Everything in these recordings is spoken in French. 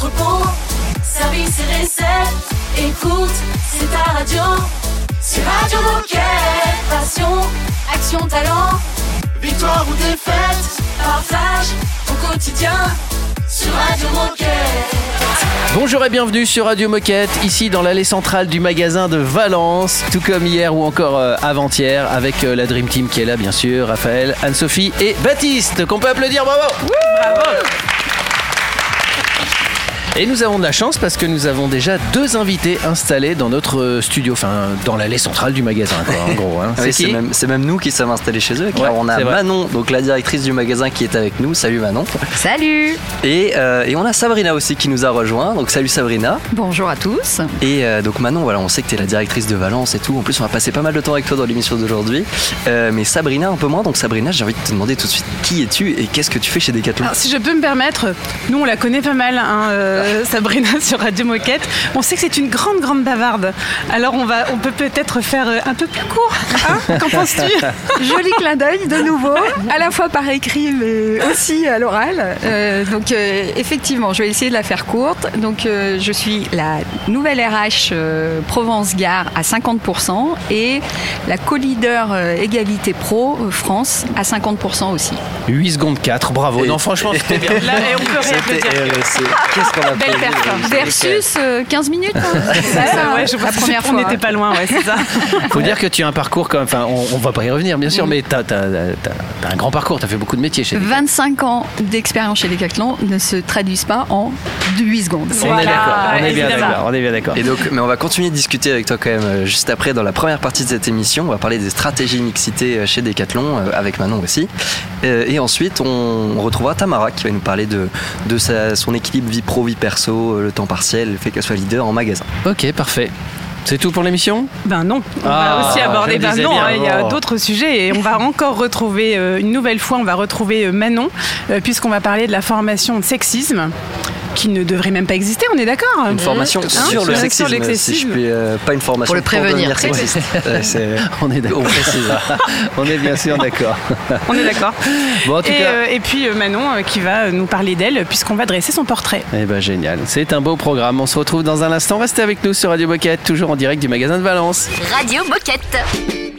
entrepôt, service et recettes. Écoute, c'est ta radio. C'est Radio Moquette. Passion, action, talent. Victoire ou défaite, partage au quotidien sur Radio Moquette. Bonjour et bienvenue sur Radio Moquette, ici dans l'allée centrale du magasin de Valence, tout comme hier ou encore euh, avant-hier, avec euh, la Dream Team qui est là bien sûr, Raphaël, Anne-Sophie et Baptiste, qu'on peut applaudir, bravo Et nous avons de la chance parce que nous avons déjà deux invités installés dans notre euh, studio, enfin dans l'allée centrale du magasin, quoi, en gros. hein. Oui, C'est même, c'est même nous qui sommes installés chez eux. Car Ouais, on a. Manon, donc la directrice du magasin, qui est avec nous. Salut Manon. Salut Et, euh, et on a Sabrina aussi qui nous a rejoint. Donc salut Sabrina. Bonjour à tous. Et euh, donc Manon, voilà, on sait que tu es la directrice de Valence et tout. En plus, on va passer pas mal de temps avec toi dans l'émission d'aujourd'hui. Euh, mais Sabrina, un peu moins. Donc Sabrina, j'ai envie de te demander tout de suite qui es-tu et qu'est-ce que tu fais chez Decathlon? Alors, si je peux me permettre, nous on la connaît pas mal, hein, euh, Sabrina sur Radio Moquette. On sait que c'est une grande, grande bavarde. Alors on va, on peut peut-être faire euh, un peu plus court. Hein Qu'en penses-tu Joli clin d'œil de nouveau, à la fois par écrit mais aussi à l'oral. Euh, donc euh, effectivement, je vais essayer de la faire courte. Donc euh, je suis la nouvelle RH euh, Provence-Gare à 50% et la co-leader euh, Égalité Pro euh, France à 50% aussi. 8 secondes 4, bravo. Et- Non, franchement, c'était bien. Là, et on peut Qu'est-ce qu'on a Belle perf. Versus euh, 15 minutes. hein. C'est Ah, ça, ouais, je la première on fois. n'était pas loin, ouais, c'est ça. Faut dire que tu as un parcours quand même, enfin on, on va pas y revenir bien sûr, mais t'as as, un grand parcours, t'as fait beaucoup de métiers chez Decathlon. 25 ans d'expérience chez Decathlon ne se traduisent pas en 8 secondes. On est d'accord, on est bien d'accord, on est bien d'accord. Et donc, mais on va continuer de discuter avec toi quand même euh, juste après dans la première partie de cette émission. On va parler des stratégies mixité euh, chez Decathlon euh, avec Manon aussi. Et ensuite, on, retrouvera Tamara qui va nous parler de, de sa- son équilibre vie pro, vie perso, le temps partiel, le fait qu'elle soit leader en magasin. Ok, parfait. C'est tout pour l'émission? Ben non, on Ah, va aussi aborder. me Ben non, bien. hein, il y a Oh. d'autres sujets et on va encore retrouver euh, une nouvelle fois, on va retrouver Manon euh, puisqu'on va parler de la formation de sexisme qui ne devrait même pas exister. On est d'accord Une formation Hein sur le Sur sexisme, si je sexisme. puis, euh, pas une formation Pour le prévenir. devenir sexiste. Euh, c'est- On est d'accord. on précise. On est bien sûr d'accord. On est d'accord. Bon, en tout Et, cas. euh, et puis euh, Manon euh, qui va nous parler d'elle puisqu'on va dresser son portrait. Eh ben génial, c'est un beau programme. On se retrouve dans un instant. Restez avec nous sur Radio Moquette, toujours en direct du magasin de Valence. Radio Moquette.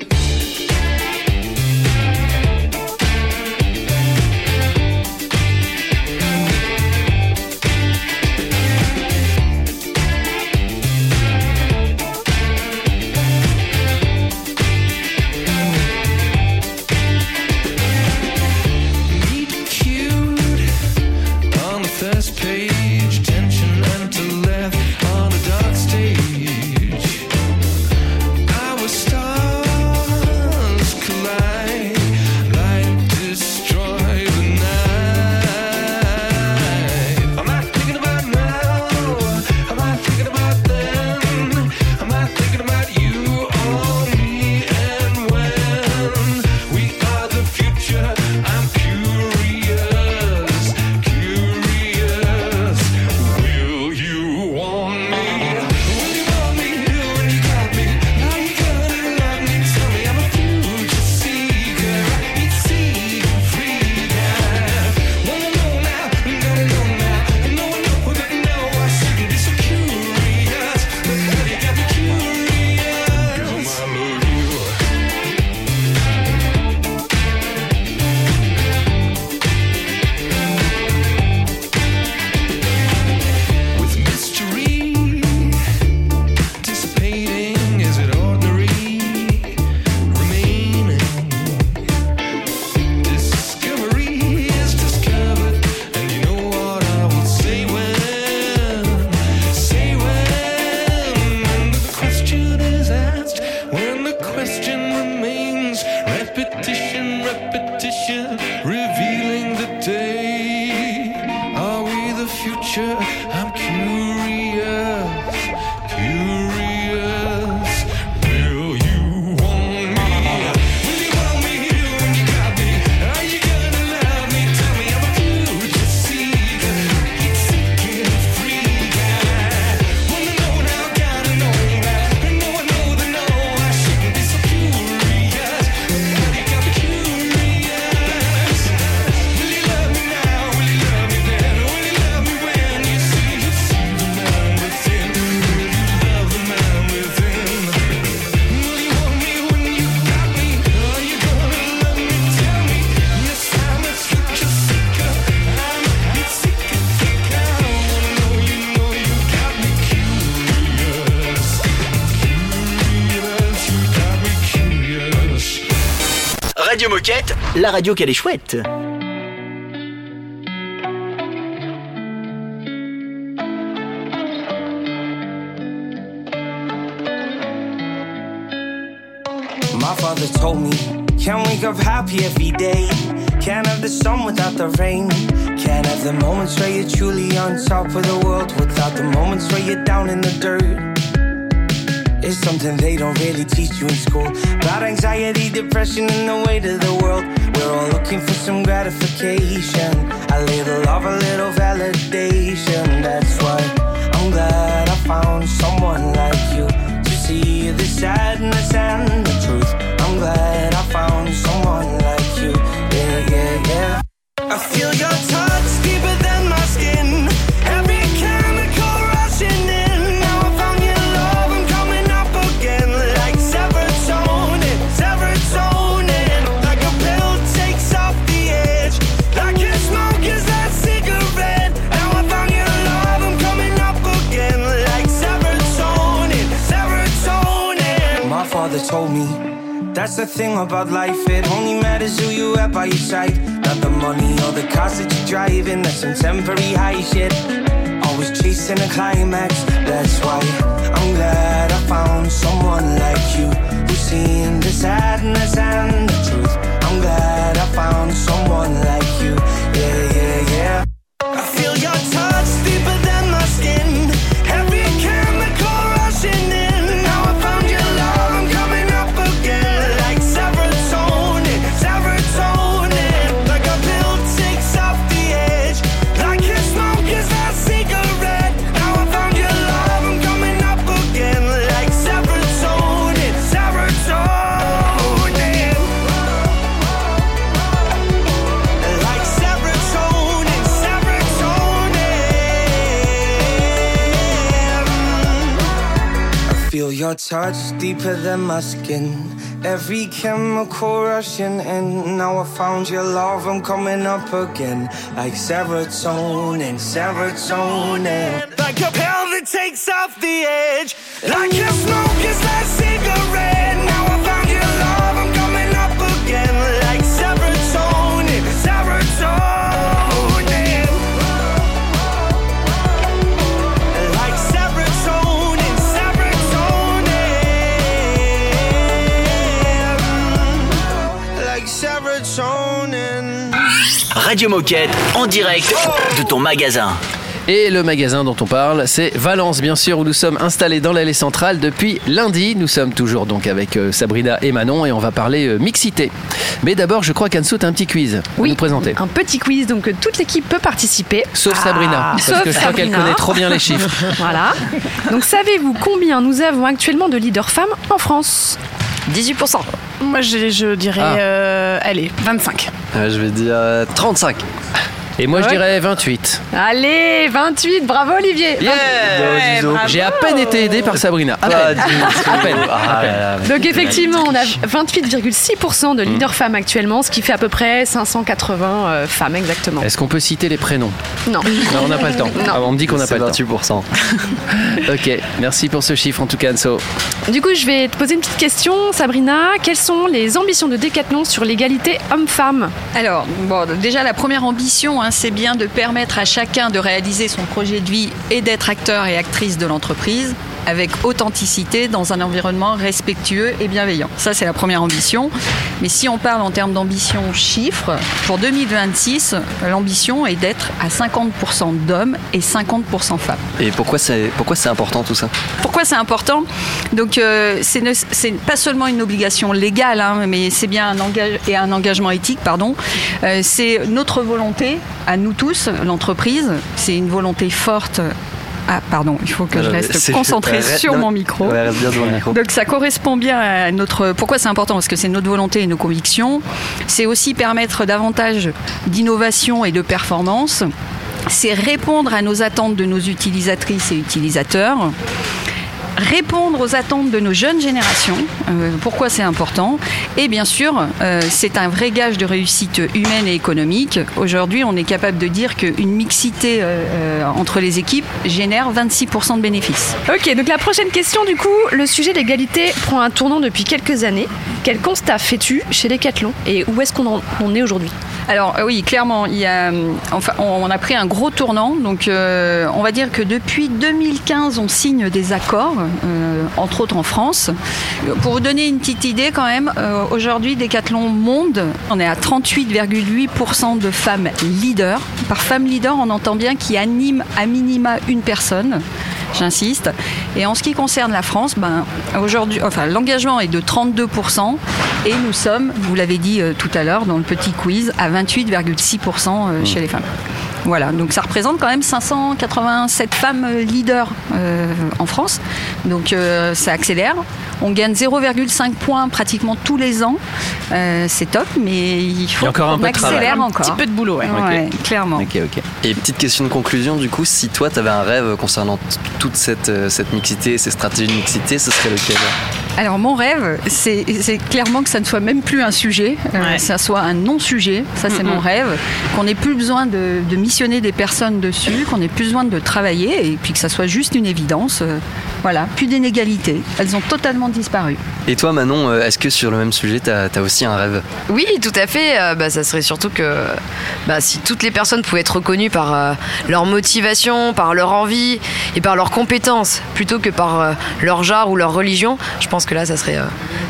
Radio qu'elle est chouette. My father told me, can't wake up happy every day. Can't have the sun without the rain. Can't have the moments where you're truly on top of the world without the moments where you're down in the dirt. It's something they don't really teach you in school. About anxiety, depression, and the weight of the world. We're all looking for some gratification. A little love, a little validation. That's why I'm glad I found someone like you to see the sadness and That's the thing about life, it only matters who you have by your side. Not the money or the cars that you're driving, that's some temporary high shit. Always chasing a climax, that's why I'm glad I found someone like you who's seen the sadness and the truth. I'm glad I found someone like touch deeper than my skin. Every chemical rushing in. Now I found your love, I'm coming up again. Like serotonin, serotonin. Like a pill that takes off the edge. Like your smoke is that Radio Moquette, en direct de ton magasin. Et le magasin dont on parle, c'est Valence, bien sûr, où nous sommes installés dans l'allée centrale depuis lundi. Nous sommes toujours donc avec euh, Sabrina et Manon et on va parler euh, mixité. Mais d'abord, je crois qu'Anso a un petit quiz. Vous nous présenter. Un petit quiz, donc euh, toute l'équipe peut participer. Sauf Sabrina, parce Sauf que je crois qu'elle Sabrina. connaît trop bien les chiffres. Voilà. Donc savez-vous combien nous avons actuellement de leaders femmes en France? 18%. Moi, je, je dirais, Ah. euh, allez, 25. Euh, je vais dire euh, 35. Et moi, je dirais 28. Allez, 28, bravo Olivier Ouais, bravo. J'ai à peine été aidé par Sabrina. À peine. À peine. Ah là, mais- Donc effectivement, on a 28,6% de leaders femmes actuellement, ce qui fait à peu près 580 euh, femmes exactement. Est-ce qu'on peut citer les prénoms? Non. Non, on n'a pas le temps. Non. Ah, on me dit qu'on n'a pas le temps. 28%. Ok, merci pour ce chiffre en tout cas, Anso. Du coup, je vais te poser une petite question, Sabrina. Quelles sont les ambitions de Decathlon sur l'égalité homme-femme? Alors, bon, déjà la première ambition, hein, c'est bien de permettre à chacun de réaliser son projet de vie et d'être acteur et actrice de l'entreprise avec authenticité dans un environnement respectueux et bienveillant. Ça, c'est la première ambition. Mais si on parle en termes d'ambition chiffres, pour 2026, l'ambition est d'être à 50% d'hommes et 50% femmes. Et pourquoi c'est pourquoi c'est important tout ça? Pourquoi c'est important? Donc, euh, c'est ne- c'est pas seulement une obligation légale, hein, mais c'est bien un, engage- et un engagement éthique, pardon. Euh, c'est notre volonté, à nous tous, l'entreprise. C'est une volonté forte. Ah, pardon, il faut que je Euh, reste Reste- sur non, mon micro. Ouais, reste bien devant le micro. Donc ça correspond bien à notre... Pourquoi c'est important? Parce que c'est notre volonté et nos convictions. C'est aussi permettre davantage d'innovation et de performance. C'est répondre à nos attentes de nos utilisatrices et utilisateurs. Répondre aux attentes de nos jeunes générations. Euh, pourquoi c'est important? Et bien sûr, euh, c'est un vrai gage de réussite humaine et économique. Aujourd'hui, on est capable de dire qu'une mixité euh, entre les équipes génère 26% de bénéfices. Ok, donc la prochaine question, du coup, le sujet d'égalité prend un tournant depuis quelques années. Quel constat fais-tu chez Decathlon et où est-ce qu'on en on est aujourd'hui? Alors oui, clairement, il y a, enfin, on, a pris un gros tournant. Donc, euh, on va dire que depuis 2015, on signe des accords, entre autres en France. Euh, Pour vous donner une petite idée, quand même, euh, aujourd'hui, Decathlon Monde, on est à 38,8% de femmes leaders. Par femme leader, on entend bien qui anime à minima une personne. J'insiste. Et en ce qui concerne la France, ben, aujourd'hui, enfin, l'engagement est de 32% et nous sommes, vous l'avez dit euh, tout à l'heure dans le petit quiz, à 28,6% euh, chez les femmes. Voilà, donc ça représente quand même 587 femmes euh, leaders euh, en France. Donc euh, ça accélère. On gagne 0,5 points pratiquement tous les ans. Euh, c'est top, mais il faut encore un qu'on peu de travail. accélère Un encore. petit peu de boulot, ouais. Ouais, clairement. Ok, ok. Et petite question de conclusion, du coup, si toi, tu avais un rêve concernant toute cette, cette mixité, ces stratégies de mixité, ce serait lequel? Alors mon rêve, c'est clairement que ça ne soit même plus un sujet, euh, Ouais. ça soit un non-sujet. Ça c'est mon rêve, qu'on n'ait plus besoin de, de missionner des personnes dessus, qu'on n'ait plus besoin de travailler et puis que ça soit juste une évidence. euh, voilà, plus d'inégalités. Elles ont totalement disparu. Et toi, Manon, euh, est-ce que sur le même sujet, tu as, aussi un rêve? Oui, tout à fait. Euh, bah, ça serait surtout que bah, si toutes les personnes pouvaient être reconnues par euh, leur motivation, par leur envie et par leurs compétences, plutôt que par euh, leur genre ou leur religion, je pense que là, ça serait, euh,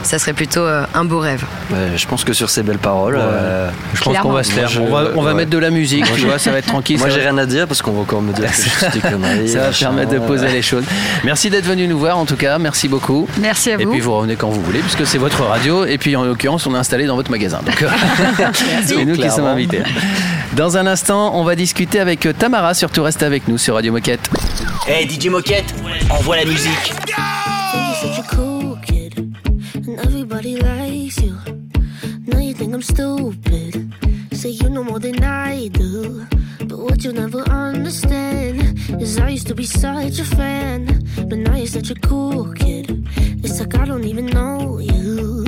ça serait plutôt euh, un beau rêve. Ouais, Je pense que sur ces belles paroles, euh, Je pense qu'on va se faire. Je- on va, on va ouais. mettre de la musique, tu vois, ça va être tranquille. moi j'ai rien à dire parce qu'on va encore me dire que je conneries. Ça va permettre de poser les choses. Merci d'être venu nous voir en tout cas, merci beaucoup. Merci à Et vous. puis vous revenez quand vous voulez, puisque c'est votre radio, et puis en l'occurrence on est installé dans votre magasin. Donc c'est nous qui sommes invités. Dans un instant, on va discuter avec Tamara, surtout restez avec nous sur Radio Moquette. Hey DJ Moquette, envoie la musique. Stupid. Say you know more than I do. But what you'll never understand is I used to be such a fan, but now you're such a cool kid. It's like I don't even know you.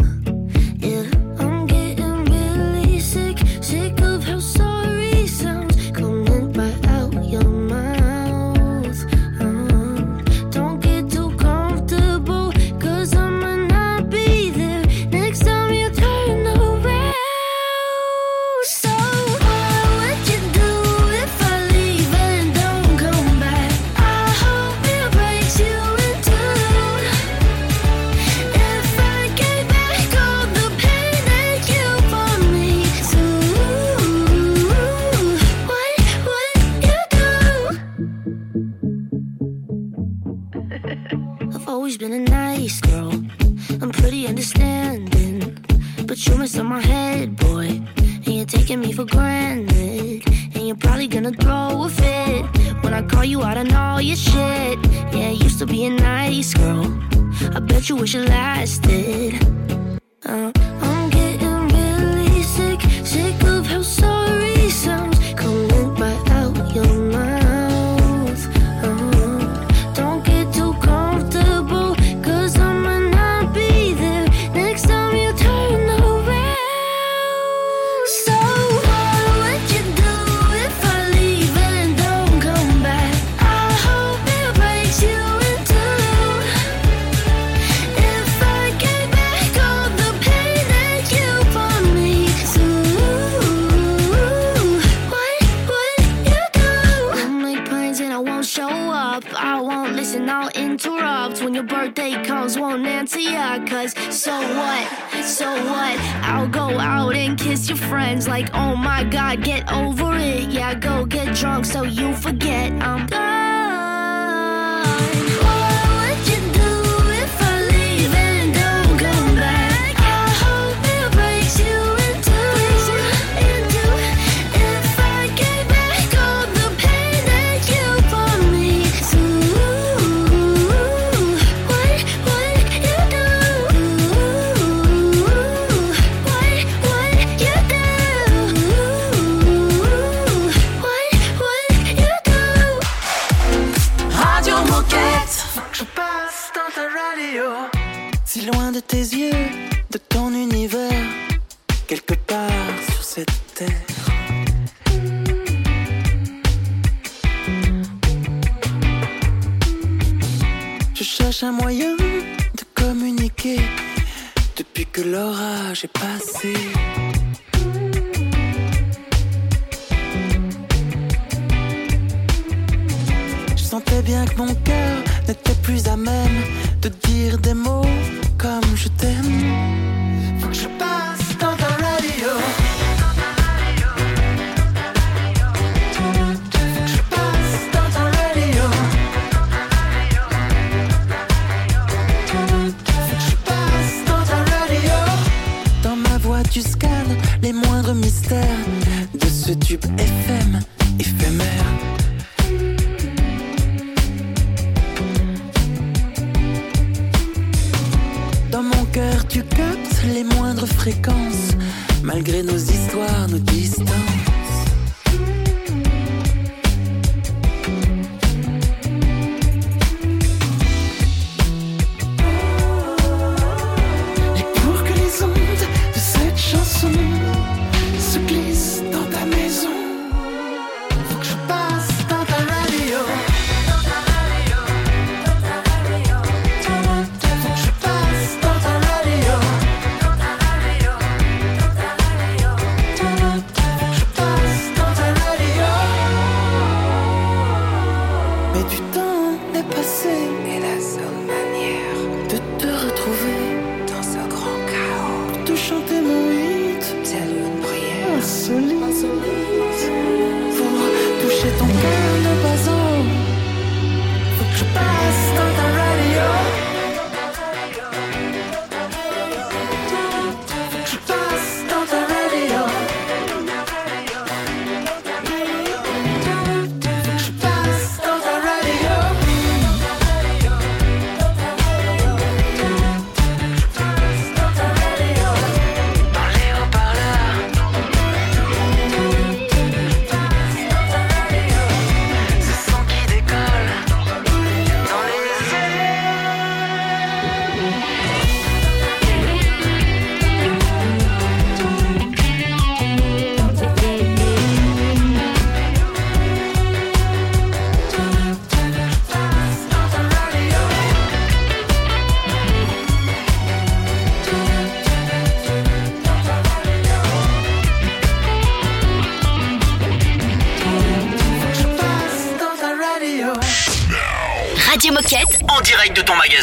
Est passé.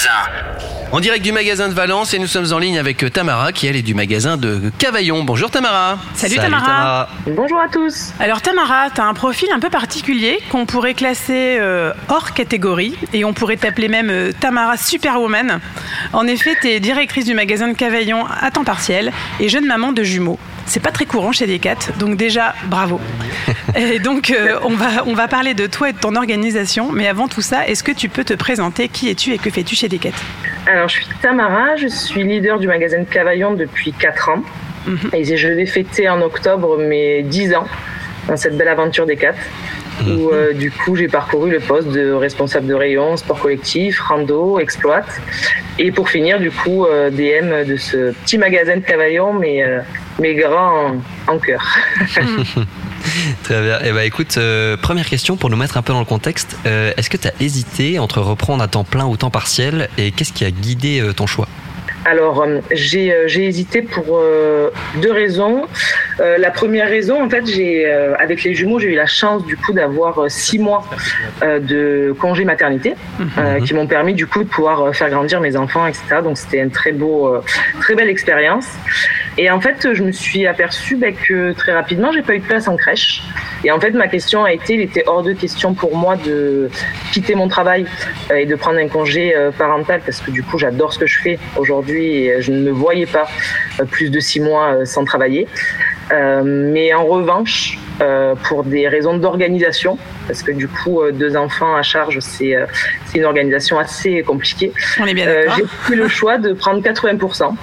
Magasin. En direct du magasin de Valence et nous sommes en ligne avec euh, Tamara qui elle est du magasin de Cavaillon. Bonjour Tamara. Salut, Tamara. Bonjour à tous. Alors Tamara, tu as un profil un peu particulier qu'on pourrait classer euh, hors catégorie et on pourrait t'appeler même euh, Tamara Superwoman. En effet, tu es directrice du magasin de Cavaillon à temps partiel et jeune maman de jumeaux. C'est pas très courant chez Decat, donc déjà bravo. Et donc euh, on, va, on va parler de toi et de ton organisation, mais avant tout ça, est-ce que tu peux te présenter Qui es-tu et que fais-tu chez Decat Alors, je suis Tamara, je suis leader du magasin de Cavaillon depuis 4 ans. Et je vais fêter en octobre mes 10 ans dans cette belle aventure des 4. Où euh, du coup j'ai parcouru le poste de responsable de rayon, sport collectif, rando, exploite. Et pour finir du coup euh, DM de ce petit magasin de Cavaillon, mais, euh, mais grand en, en cœur. Très bien. Eh ben, écoute, euh, première question pour nous mettre un peu dans le contexte. Euh, Est-ce que tu as hésité entre reprendre à temps plein ou temps partiel et qu'est-ce qui a guidé euh, ton choix? Alors, euh, j'ai euh, j'ai hésité pour euh, deux raisons. Euh, la première raison, en fait, j'ai euh, avec les jumeaux, j'ai eu la chance du coup d'avoir six mois de congé maternité, euh, qui m'ont permis du coup de pouvoir faire grandir mes enfants, etc. Donc, c'était une très beau, très belle expérience. Et en fait, je me suis aperçue bah, que très rapidement, j'ai pas eu de place en crèche. Et en fait, ma question a été, il était hors de question pour moi de quitter mon travail et de prendre un congé parental parce que du coup, j'adore ce que je fais aujourd'hui et je ne me voyais pas euh, plus de six mois euh, sans travailler. Euh, mais en revanche, euh, pour des raisons d'organisation, parce que du coup, euh, deux enfants à charge, c'est euh, une organisation assez compliquée. On est bien Euh. J'ai pris le choix de prendre 80%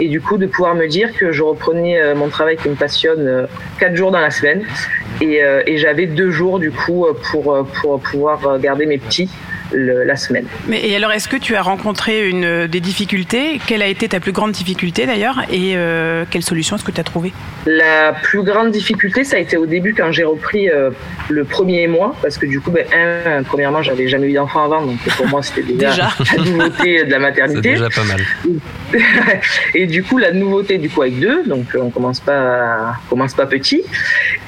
et du coup de pouvoir me dire que je reprenais euh, mon travail qui me passionne euh, quatre jours dans la semaine et, euh, et j'avais deux jours du coup euh, pour, euh, pour pouvoir euh, garder mes petits le- la semaine. Mais et alors, est-ce que tu as rencontré une, des difficultés? Quelle a été ta plus grande difficulté d'ailleurs? Et euh, quelle solution est-ce que tu as trouvé La plus grande difficulté, ça a été au début quand j'ai repris euh, le premier mois, parce que du coup, ben, un, premièrement, j'avais jamais eu d'enfant avant, donc pour moi, c'était déjà, Déjà. la nouveauté de la C'est maternité. déjà pas mal. et du coup, la nouveauté, du coup, avec deux, donc euh, on commence pas, on commence pas petit.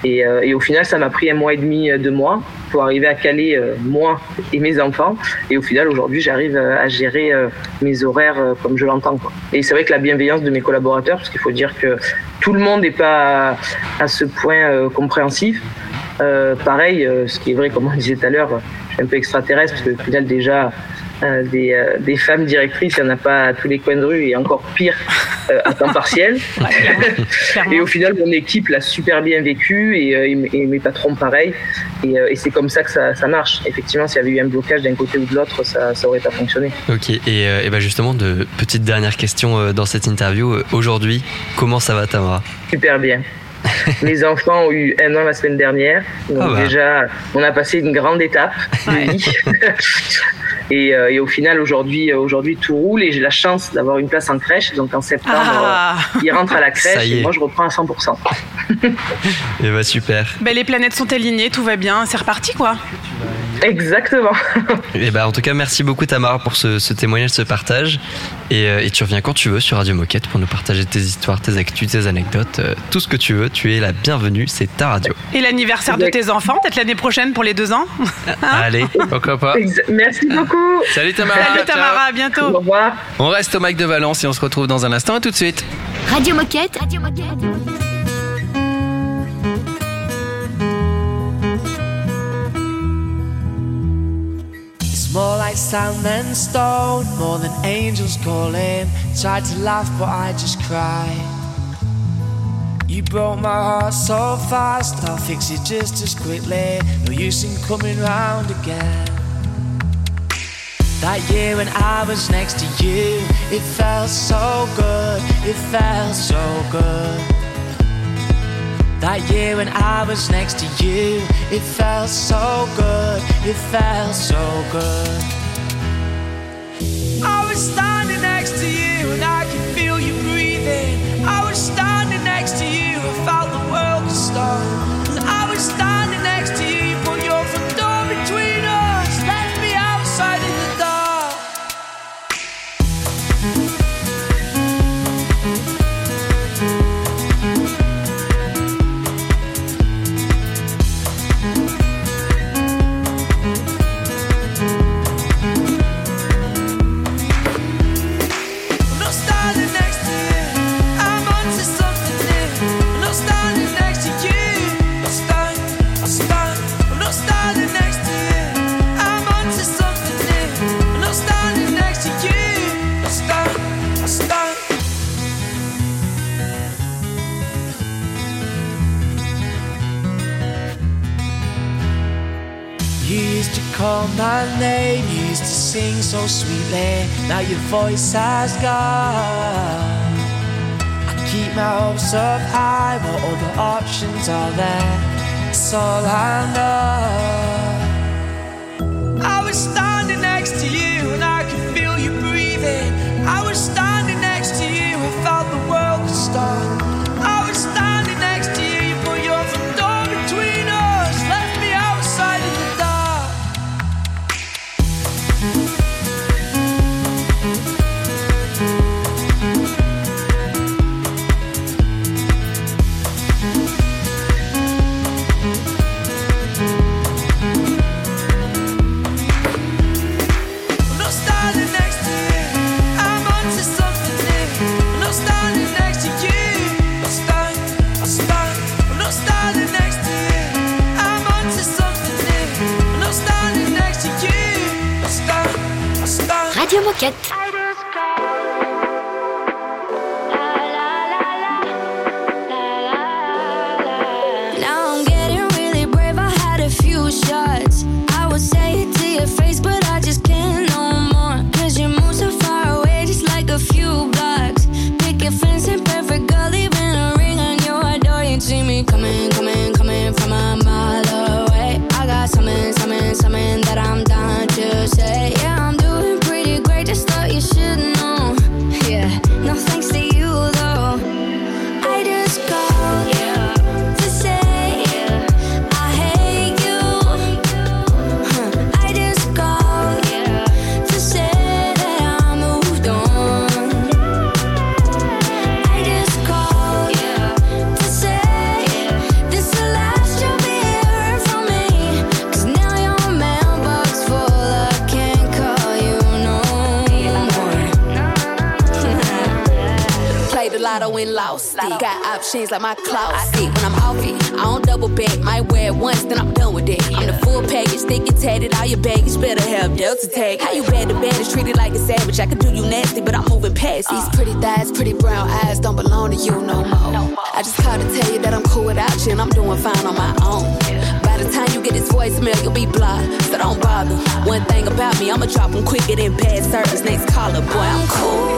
Et, euh, et au final, ça m'a pris un mois et demi, deux mois pour arriver à caler euh, moi et mes enfants. Et au final, aujourd'hui, j'arrive euh, à gérer euh, mes horaires comme je l'entends. quoi. Et c'est vrai que la bienveillance de mes collaborateurs, parce qu'il faut dire que tout le monde n'est pas à, ce point compréhensif. Pareil, ce qui est vrai, comme on disait tout à l'heure, je suis un peu extraterrestre, parce que au final, déjà, des, euh, des femmes directrices, il n'y en a pas à tous les coins de rue, et encore pire euh, à temps partiel. et au final, mon équipe l'a super bien vécu, et, euh, et mes- et mes patrons pareil. Et, euh, et c'est comme ça que ça, ça marche. Effectivement, s'il y avait eu un blocage d'un côté ou de l'autre, ça, ça aurait pas fonctionné. Ok, et, euh, et bah justement, de petites dernières questions euh, dans cette interview. Euh, Aujourd'hui, comment ça va Tamara? Super bien. Mes enfants ont eu un an la semaine dernière. Donc Ah bah. déjà, on a passé une grande étape de vie. et, euh, et au final, aujourd'hui, euh, aujourd'hui, tout roule et j'ai la chance d'avoir une place en crèche. Donc en septembre, Ah. euh, ils rentrent à la crèche et moi, je reprends à 100%. Et bah super. Ben, Les planètes sont alignées, tout va bien, c'est reparti quoi. Exactement. Et bah en tout cas, merci beaucoup Tamara pour ce, ce témoignage, ce partage. Et, euh, et tu reviens quand tu veux sur Radio Moquette pour nous partager tes histoires, tes actus, tes anecdotes, euh, tout ce que tu veux. Tu es la bienvenue, c'est ta radio. Et l'anniversaire de tes enfants, peut-être l'année prochaine pour les deux ans Allez, pourquoi pas. Merci beaucoup. Salut Tamara. Salut ciao. Tamara, à bientôt. Au revoir. On reste au Mac de Valence et on se retrouve dans un instant. À tout de suite. Radio Moquette. Radio Moquette. More like sand than stone, more than angels calling. Tried to laugh, but I just cried. You broke my heart so fast, I'll fix it just as quickly. No use in coming round again. That year when I was next to you, it felt so good, it felt so good. That year when I was next to you, it felt so good, it felt so good. I was standing name, used to sing so sweetly. Now your voice has gone. I keep my hopes up high, what other options are there? It's all I know. Options like my closet. When I'm off it, I don't double back. Might wear it once, then I'm done with it. I'm the full package, thick and tatted. All your baggage better have Delta tag. How you bad the baddest, treated like a savage. I could do you nasty, but I'm moving past these pretty thighs, pretty brown eyes. Don't belong to you no more. I just called to tell you that I'm cool without you and I'm doing fine on my own. By the time you get this voicemail, you'll be blocked, so don't bother. One thing about me, I'ma drop them quicker than bad service. Next caller, boy, I'm cool.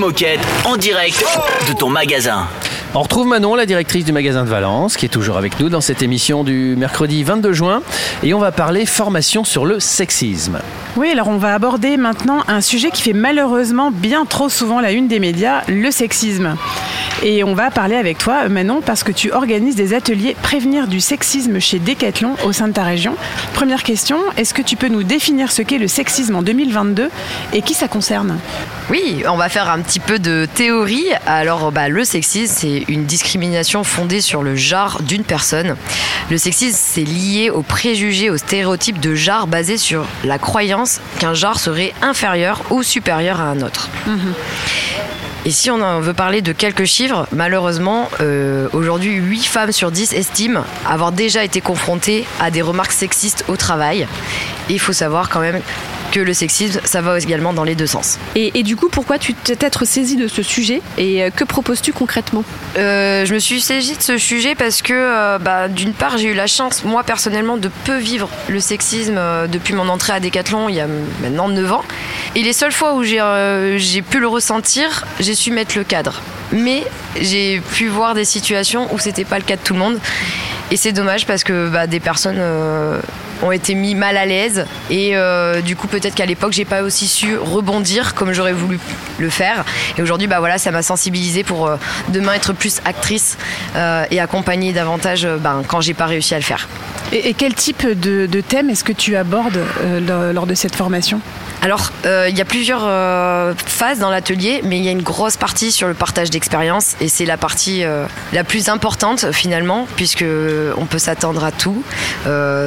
Moquette en direct de ton magasin. On retrouve Manon, la directrice du magasin de Valence, qui est toujours avec nous dans cette émission du mercredi 22 juin. Et on va parler formation sur le sexisme. Oui, alors on va aborder maintenant un sujet qui fait malheureusement bien trop souvent la une des médias, le sexisme. Et on va parler avec toi, Manon, parce que tu organises des ateliers prévenir du sexisme chez Decathlon au sein de ta région. Première question, est-ce que tu peux nous définir ce qu'est le sexisme en 2022 et qui ça concerne? Oui, on va faire un petit peu de théorie. Alors, bah, le sexisme, c'est une discrimination fondée sur le genre d'une personne. Le sexisme, c'est lié aux préjugés, aux stéréotypes de genre basés sur la croyance qu'un genre serait inférieur ou supérieur à un autre. Et si on veut parler de quelques chiffres, malheureusement, euh, aujourd'hui, 8 femmes sur 10 estiment avoir déjà été confrontées à des remarques sexistes au travail. Et il faut savoir quand même que le sexisme, ça va également dans les deux sens. Et, et du coup, pourquoi tu t'es être saisi de ce sujet et euh, que proposes-tu concrètement? Euh, je me suis saisie de ce sujet parce que, euh, bah, d'une part, j'ai eu la chance, moi personnellement, de peu vivre le sexisme euh, depuis mon entrée à Decathlon il y a maintenant 9 ans. Et les seules fois où j'ai pu le ressentir, j'ai su mettre le cadre. Mais j'ai pu voir des situations où c'était pas le cas de tout le monde. Et c'est dommage parce que bah, des personnes ont été mis mal à l'aise. Et euh, du coup peut-être qu'à l'époque j'ai pas aussi su rebondir comme j'aurais voulu le faire. Et aujourd'hui bah voilà ça m'a sensibilisée pour euh, demain être plus actrice euh, et accompagner davantage ben, quand j'ai pas réussi à le faire. Et, et quel type de, de thème est-ce que tu abordes lors, lors de cette formation? Alors, euh, il y a plusieurs euh, phases dans l'atelier, mais il y a une grosse partie sur le partage d'expérience et c'est la partie euh, la plus importante finalement, puisque on peut s'attendre à tout,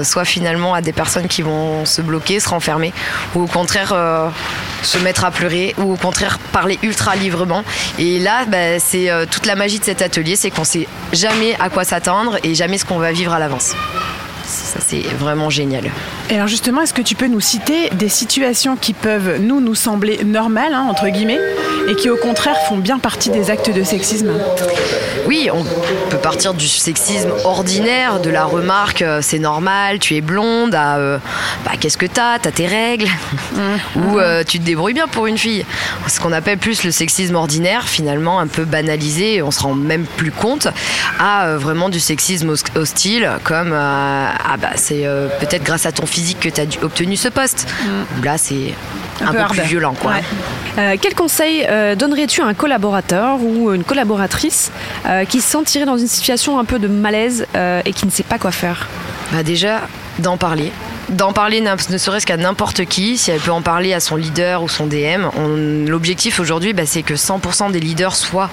soit finalement à des personnes qui vont se bloquer, se renfermer, ou au contraire euh, se mettre à pleurer, ou au contraire parler ultra librement. Et là, bah, c'est euh, toute la magie de cet atelier, c'est qu'on sait jamais à quoi s'attendre et jamais ce qu'on va vivre à l'avance. Ça, c'est vraiment génial. Et alors justement, est-ce que tu peux nous citer des situations qui peuvent nous nous sembler normales, hein, entre guillemets, et qui au contraire font bien partie des actes de sexisme? Oui, on peut partir du sexisme ordinaire, de la remarque euh, c'est normal, tu es blonde, à euh, bah, qu'est-ce que t'as, t'as tes règles, ou euh, tu te débrouilles bien pour une fille. Ce qu'on appelle plus le sexisme ordinaire, finalement un peu banalisé, on se rend même plus compte, à euh, vraiment du sexisme hos- hostile, comme ah bah c'est euh, peut-être grâce à ton physique que tu as obtenu ce poste. Là c'est un, peu, plus violent quoi. Ouais. Euh, quel conseil euh, donnerais-tu à un collaborateur ou une collaboratrice euh, qui se sentirait dans une situation un peu de malaise euh, et qui ne sait pas quoi faire? Bah déjà, d'en parler. D'en parler ne serait-ce qu'à n'importe qui, si elle peut en parler à son leader ou son DM. L'objectif aujourd'hui, bah, c'est que 100% des leaders soient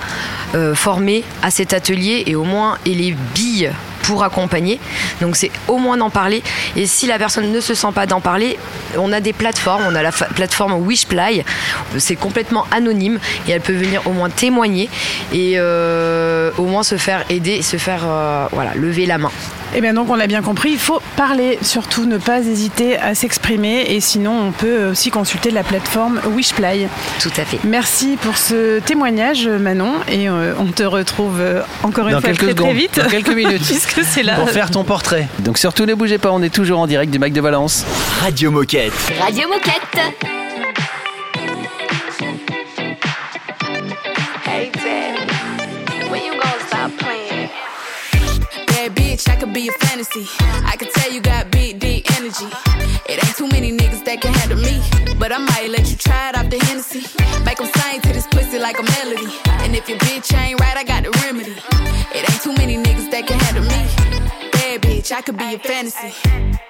euh, formés à cet atelier et au moins aient les billes pour accompagner. Donc c'est au moins d'en parler. Et si la personne ne se sent pas d'en parler, on a des plateformes. On a la plateforme Wishply. C'est complètement anonyme et elle peut venir au moins témoigner et euh, au moins se faire aider, se faire euh, voilà, lever la main. Eh bien donc on l'a bien compris, il faut parler, surtout ne pas hésiter à s'exprimer et sinon on peut aussi consulter la plateforme Wishplay. Tout à fait. Merci pour ce témoignage Manon et euh, on te retrouve encore une Dans fois quelques très, secondes, très vite. dans quelques minutes. Puisque c'est là. Pour faire ton portrait. Donc surtout ne bougez pas, on est toujours en direct du Mac de Valence. Radio Moquette. Radio Moquette. Hey, Daddy, when you gonna stop playing? Bad bitch, I could be a fantasy. I could tell you got big, deep energy. It ain't too many niggas that can handle me. But I might let you try it off the Hennessy. Make them sing to this pussy like a melody. And if your bitch ain't right, I got the remedy. It ain't too many niggas that can handle me. Bad bitch, I could be a fantasy.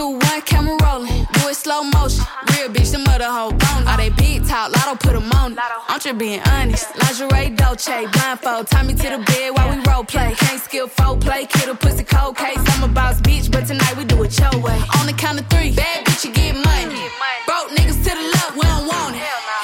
Two, one, camera rolling. Do it slow motion. Real bitch, the mother hoe bone. All they big talk, lotto put 'em on. I'm just being honest. Lingerie, Dolce, blindfold. Tie me to the bed while we role play. Can't skill folk play, kid a pussy cold case. I'm a boss bitch, but tonight we do it your way. On the count of three, bad bitch, you get money. Broke niggas to the left, we don't want it.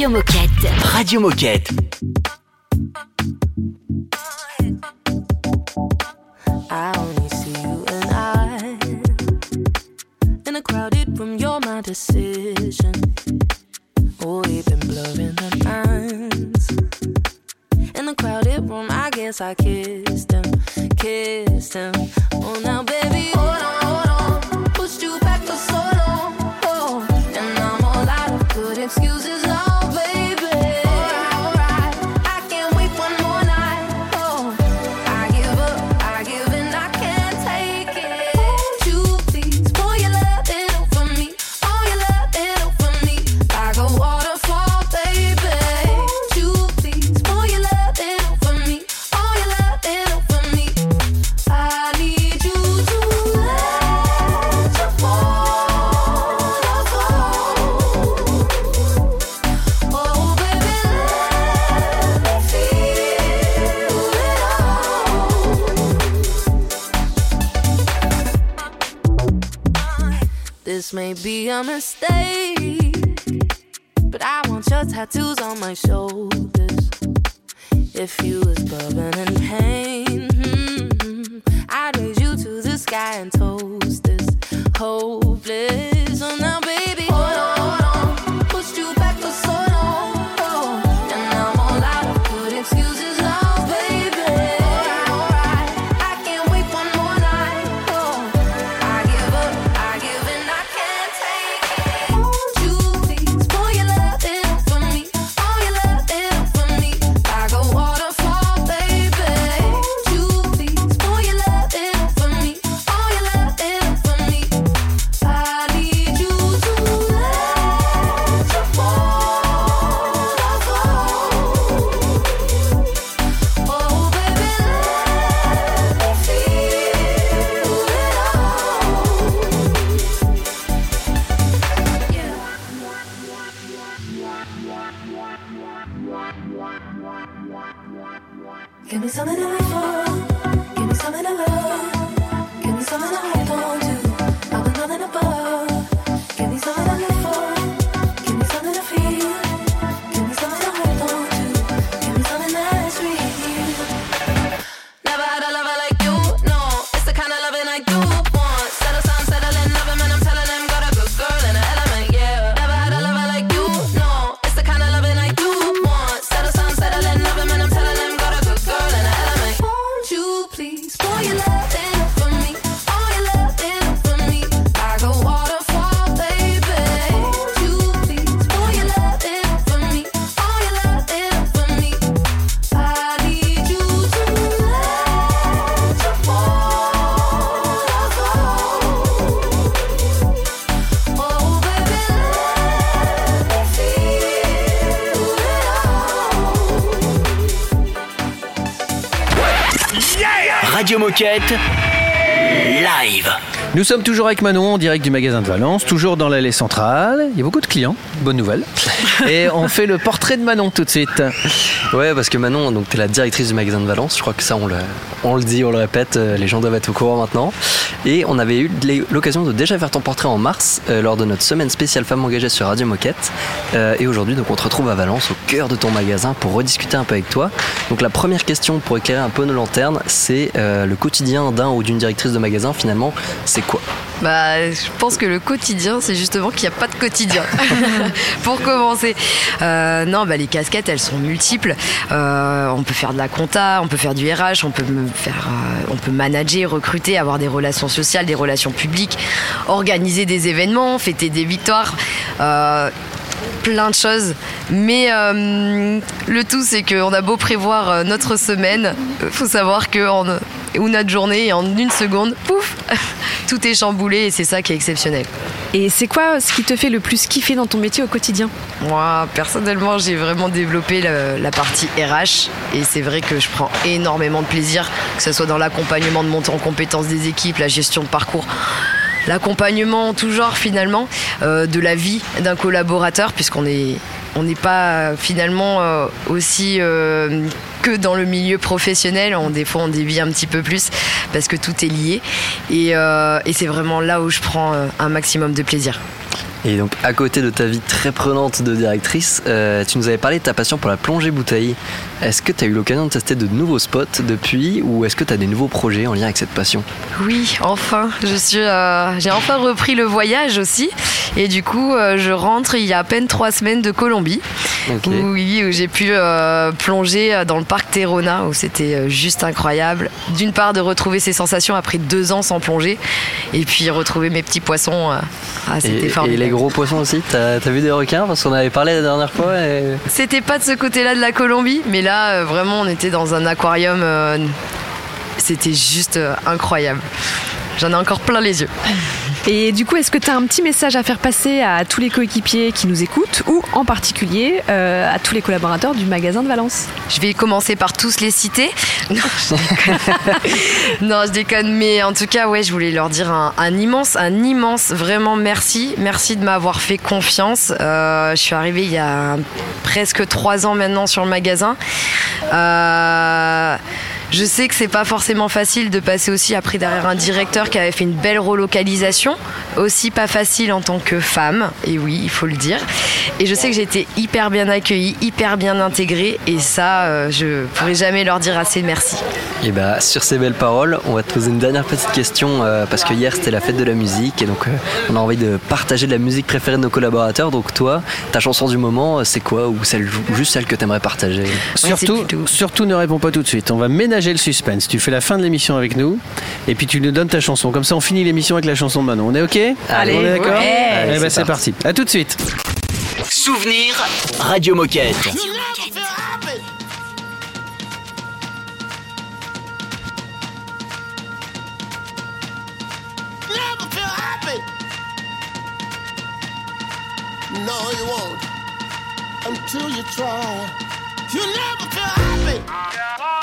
Radio Moquette. Radio Moquette. I only see you and I in a crowded room. You're my decision. Oh, we've been blurring the lines in the crowded room. I guess I kissed Moquette. Live. Nous sommes toujours avec Manon en direct du magasin de Valence, toujours dans l'allée centrale. Il y a beaucoup de clients, bonne nouvelle. Et on fait le portrait de Manon tout de suite. Ouais, parce que Manon, donc tu es la directrice du magasin de Valence. Je crois que ça, on le, on le dit, on le répète, euh, les gens doivent être au courant maintenant. Et on avait eu l'occasion de déjà faire ton portrait en mars euh, lors de notre semaine spéciale Femmes engagées sur Radio Moquette. Euh, et aujourd'hui, donc on te retrouve à Valence, au cœur de ton magasin, pour rediscuter un peu avec toi. Donc la première question pour éclairer un peu nos lanternes, c'est euh, le quotidien d'un ou d'une directrice de magasin. Finalement, c'est quoi? Bah, je pense que le quotidien, c'est justement qu'il n'y a pas de quotidien. Pour commencer. Euh, non, bah, les casquettes, elles sont multiples. Euh, on peut faire de la compta, on peut faire du RH, on peut faire, euh, on peut manager, recruter, avoir des relations sociales, des relations publiques, organiser des événements, fêter des victoires. Plein de choses. Mais le tout, c'est qu'on a beau prévoir notre semaine, il faut savoir que ou notre journée, et en une seconde, pouf, tout est chamboulé et c'est ça qui est exceptionnel. Et c'est quoi ce qui te fait le plus kiffer dans ton métier au quotidien? Moi, personnellement, j'ai vraiment développé la, la partie RH et c'est vrai que je prends énormément de plaisir, que ce soit dans l'accompagnement de montée en compétences des équipes, la gestion de parcours l'accompagnement en tout genre finalement euh, de la vie d'un collaborateur puisqu'on est on n'est pas euh, finalement euh, aussi euh, que dans le milieu professionnel. On, des fois, on dévie un petit peu plus parce que tout est lié. Et, euh, c'est vraiment là où je prends euh, un maximum de plaisir. Et donc, à côté de ta vie très prenante de directrice, euh, tu nous avais parlé de ta passion pour la plongée bouteille. Est-ce que tu as eu l'occasion de tester de nouveaux spots depuis ou est-ce que tu as des nouveaux projets en lien avec cette passion? Oui, enfin, je suis, euh, j'ai enfin repris le voyage aussi, et du coup, euh, je rentre il y a à peine trois semaines de Colombie, Ok. où, oui, où j'ai pu euh, plonger dans le parc Terrona, où c'était juste incroyable. D'une part, de retrouver ces sensations après deux ans sans plonger, et puis retrouver mes petits poissons. ah, c'était et, et formidable. les gros poissons aussi T'as as vu des requins? Parce qu'on avait parlé la dernière fois. Et... C'était pas de ce côté-là de la Colombie, mais là, euh, vraiment, on était dans un aquarium. euh, C'était juste euh, incroyable. J'en ai encore plein les yeux. Et du coup, est-ce que tu as un petit message à faire passer à tous les coéquipiers qui nous écoutent ou en particulier euh, à tous les collaborateurs du magasin de Valence? Je vais commencer par tous les citer. Non, je déconne. non, je déconne. Mais en tout cas, ouais, je voulais leur dire un, immense, un immense, vraiment merci. Merci de m'avoir fait confiance. Euh, je suis arrivée il y a presque trois ans maintenant sur le magasin. Euh, je sais que c'est pas forcément facile de passer aussi après derrière un directeur qui avait fait une belle relocalisation, aussi pas facile en tant que femme, et oui, il faut le dire. Et je sais que j'ai été hyper bien accueillie, hyper bien intégrée, et ça, euh, je pourrais jamais leur dire assez merci. Et bah, sur ces belles paroles, on va te poser une dernière petite question euh, parce que hier c'était la fête de la musique et donc euh, on a envie de partager de la musique préférée de nos collaborateurs. Donc toi, ta chanson du moment, c'est quoi? Ou celle juste celle que t'aimerais partager? Surtout, surtout ne réponds pas tout de suite. On va ménager le suspense. Tu fais la fin de l'émission avec nous et puis tu nous donnes ta chanson. Comme ça, on finit l'émission avec la chanson de Manon. On est OK? Allez, on est d'accord? Ouais. Eh ben, C'est c'est parti. À tout de suite. Souvenir Radio Moquette. No, you won't. Until you try. You never feel happy.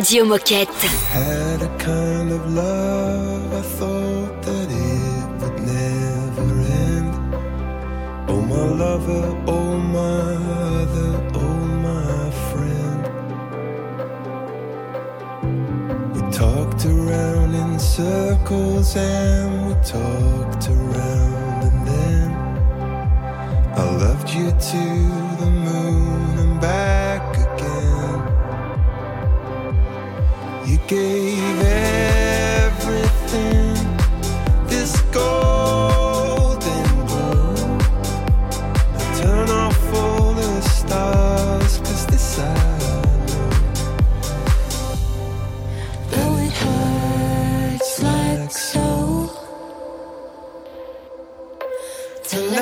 Radio Moquette. Had a kind of love, I thought that it would never end. Oh, my lover, oh, my other, oh, my friend. We talked around in circles and we talked around, and then I loved you too.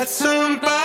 somebody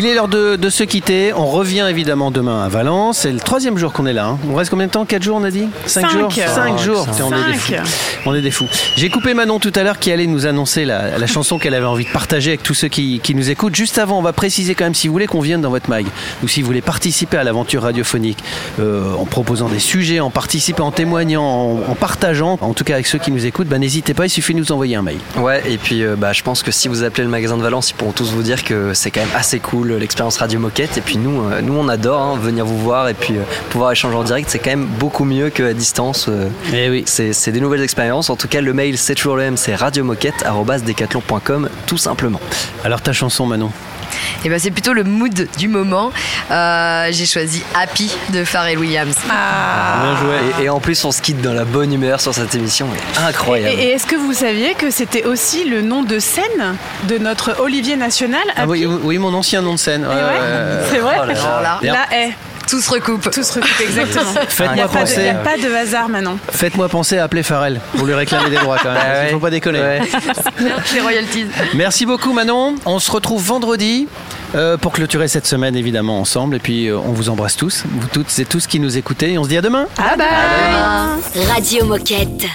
Il est l'heure de, de se quitter. On revient évidemment demain à Valence. C'est le troisième jour qu'on est là. hein. On reste combien de temps? 4 jours, on a dit? Cinq. jours? 5 Cinq. jours. Tiens, on, est des Cinq. fous. on est des fous. J'ai coupé Manon tout à l'heure qui allait nous annoncer la, la chanson qu'elle avait envie de partager avec tous ceux qui, qui nous écoutent. Juste avant, on va préciser quand même si vous voulez qu'on vienne dans votre mag ou si vous voulez participer à l'aventure radiophonique euh, en proposant des sujets, en participant, en témoignant, en, en partageant, en tout cas avec ceux qui nous écoutent, bah, n'hésitez pas, il suffit de nous envoyer un mail. Ouais, et puis euh, bah, je pense que si vous appelez le magasin de Valence, ils pourront tous vous dire que c'est quand même assez cool l'expérience Radio Moquette. Et puis nous, euh, nous on adore hein, venir vous voir et puis euh, pouvoir échanger en direct. C'est quand même beaucoup mieux qu'à distance. euh. Eh oui. C'est c'est des nouvelles expériences. En tout cas, le mail c'est toujours le même, c'est radiomoquette@decathlon.com tout simplement. Alors ta chanson, Manon? Et ben c'est plutôt le mood du moment. Euh, J'ai choisi Happy de Pharrell Williams. Bien joué. Et, et en plus, on se quitte dans la bonne humeur sur cette émission. est incroyable. Et, et est-ce que vous saviez que c'était aussi le nom de scène de notre Olivier national Ah oui, oui, mon ancien nom de scène. Ouais, Eh ouais, ouais. C'est vrai Oh là là. Là, est. Tout se recoupe. Tout se recoupe exactement. Faites-moi Il n'y a, pas de- penser. il y a pas de hasard maintenant. Faites-moi penser à appeler Pharrell pour lui réclamer des droits quand même. Il ouais. faut pas déconner. Ouais. Les royalties. Merci beaucoup Manon. On se retrouve vendredi euh, pour clôturer cette semaine évidemment ensemble. Et puis euh, on vous embrasse tous, vous toutes et tous qui nous écoutez. Et on se dit à demain. Bye bye. Radio Moquette.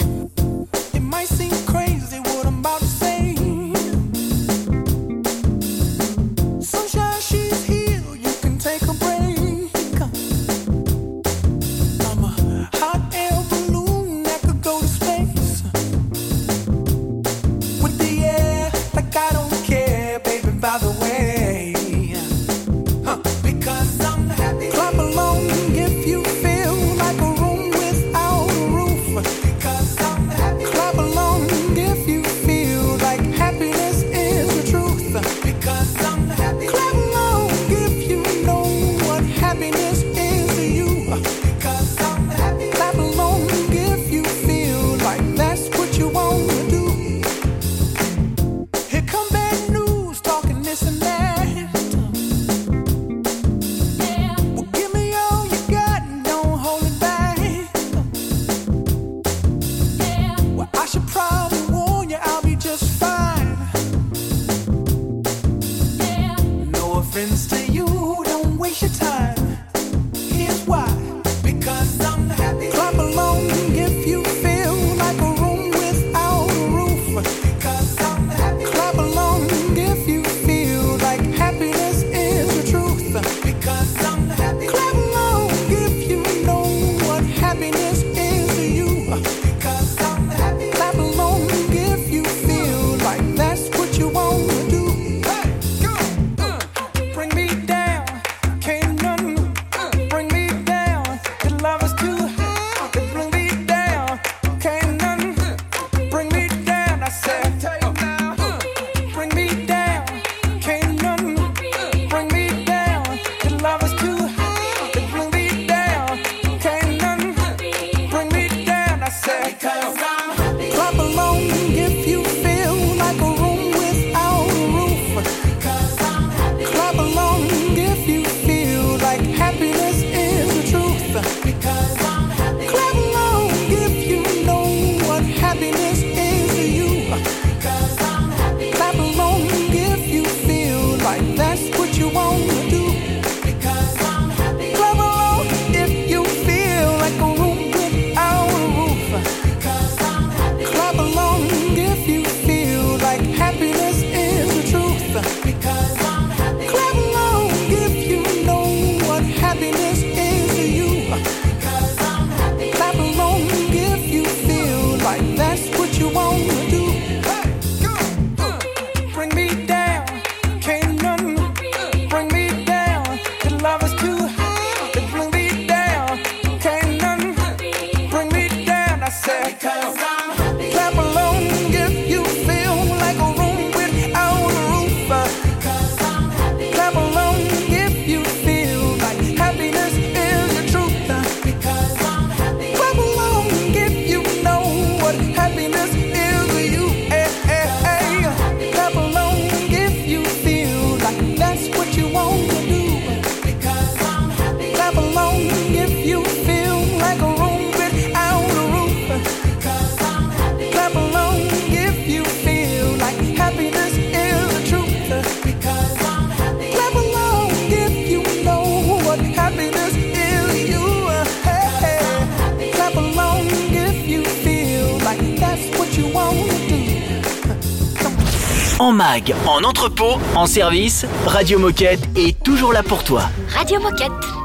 En mag, en entrepôt, en service, Radio Moquette est toujours là pour toi. Radio Moquette.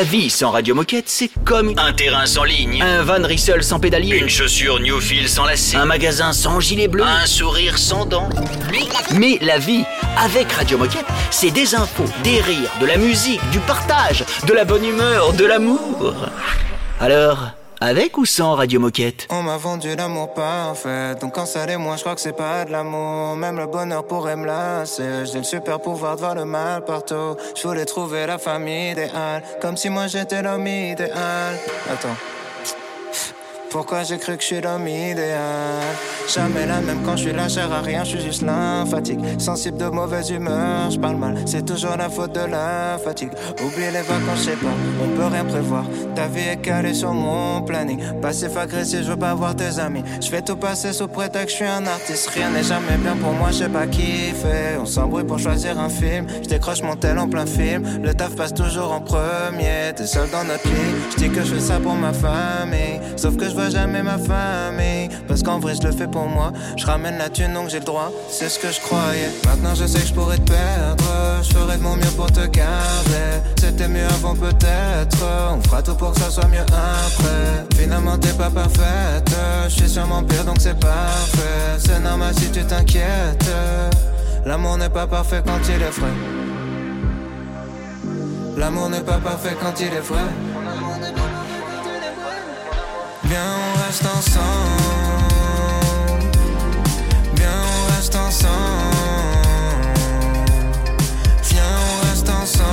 La vie sans Radio Moquette, c'est comme un terrain sans ligne, un Van Rissel sans pédalier, une chaussure Newfield sans lacet, un magasin sans gilet bleu, un sourire sans dents. Mais la vie avec Radio Moquette, c'est des infos, des rires, de la musique, du partage, de la bonne humeur, de l'amour. Alors, avec ou sans Radio Moquette On m'a vendu l'amour parfait. Donc quand ça l'est moi je crois que c'est pas de l'amour. Même le bonheur pourrait me lasser. J'ai le super pouvoir de voir le mal partout. Je voulais trouver la famille idéale. Comme si moi j'étais l'homme idéal. Attends pourquoi j'ai cru que je suis l'homme idéal? Jamais la même quand je suis là, cher à rien, je suis juste lymphatique Sensible de mauvaise humeur, je parle mal, c'est toujours la faute de la fatigue. Oublie les vacances, je sais pas, on peut rien prévoir. Ta vie est calée sur mon planning. Passif agressif, je veux pas voir tes amis. Je vais tout passer sous prétexte je suis un artiste. Rien n'est jamais bien pour moi, je sais pas qui On s'embrouille pour choisir un film. Je décroche mon tel en plein film. Le taf passe toujours en premier. T'es seul dans notre lit. Je dis que je fais ça pour ma famille. Sauf que je jamais ma famille. Parce qu'en vrai je le fais pour moi. Je ramène la thune donc j'ai le droit. C'est ce que je croyais. Maintenant je sais que je pourrais te perdre. Je ferai de mon mieux pour te garder. C'était mieux avant peut-être. On fera tout pour que ça soit mieux après. Finalement t'es pas parfaite. Je suis sûrement pire donc c'est parfait. C'est normal si tu t'inquiètes. L'amour n'est pas parfait quand il est frais. L'amour n'est pas parfait quand il est vrai Viens on reste ensemble. Viens on reste ensemble. Viens on reste ensemble.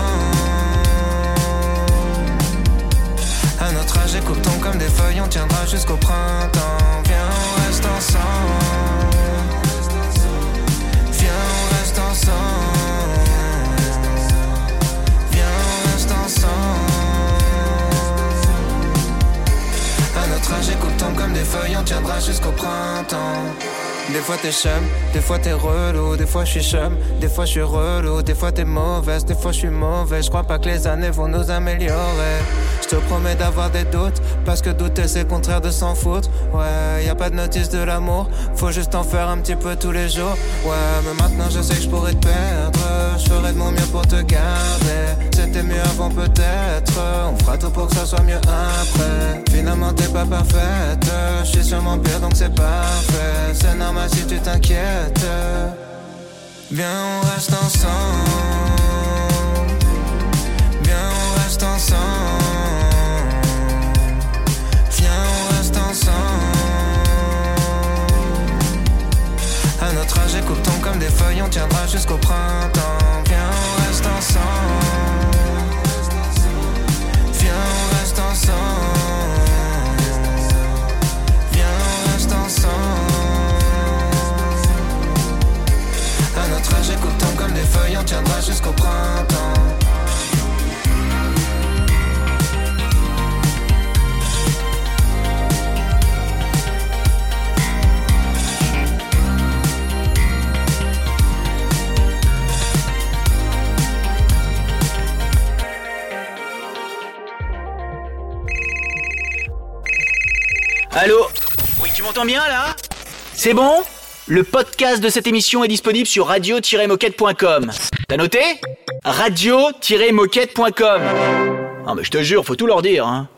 À notre âge écoutons comme des feuilles On tiendra jusqu'au printemps. Viens on reste ensemble des fois t'es chum, des fois t'es relou, des fois je suis chum, des fois je suis relou, des fois t'es mauvaise, des fois je suis mauvais. Je crois pas que les années vont nous améliorer. Je te promets d'avoir des doutes, parce que douter c'est contraire de s'en foutre. Ouais, y a pas de notice de l'amour, faut juste en faire un petit peu tous les jours. Ouais, mais maintenant je sais que je pourrais te perdre, je ferai de mon mieux pour te garder. C'était mieux avant peut-être, on fera tout pour que ça soit mieux après. Finalement t'es pas parfaite, je suis sûrement pire donc c'est parfait. C'est normal si tu t'inquiètes. Viens on reste ensemble. Viens on reste ensemble. Viens on reste ensemble. À notre âge écoutons comme des feuilles, on tiendra jusqu'au printemps. Jusqu'au printemps. Allô? Oui, tu m'entends bien là? C'est bon? Le podcast de cette émission est disponible sur radio-moquette.com. T'as noté? Radio-moquette.com. Ah mais je te jure, faut tout leur dire hein.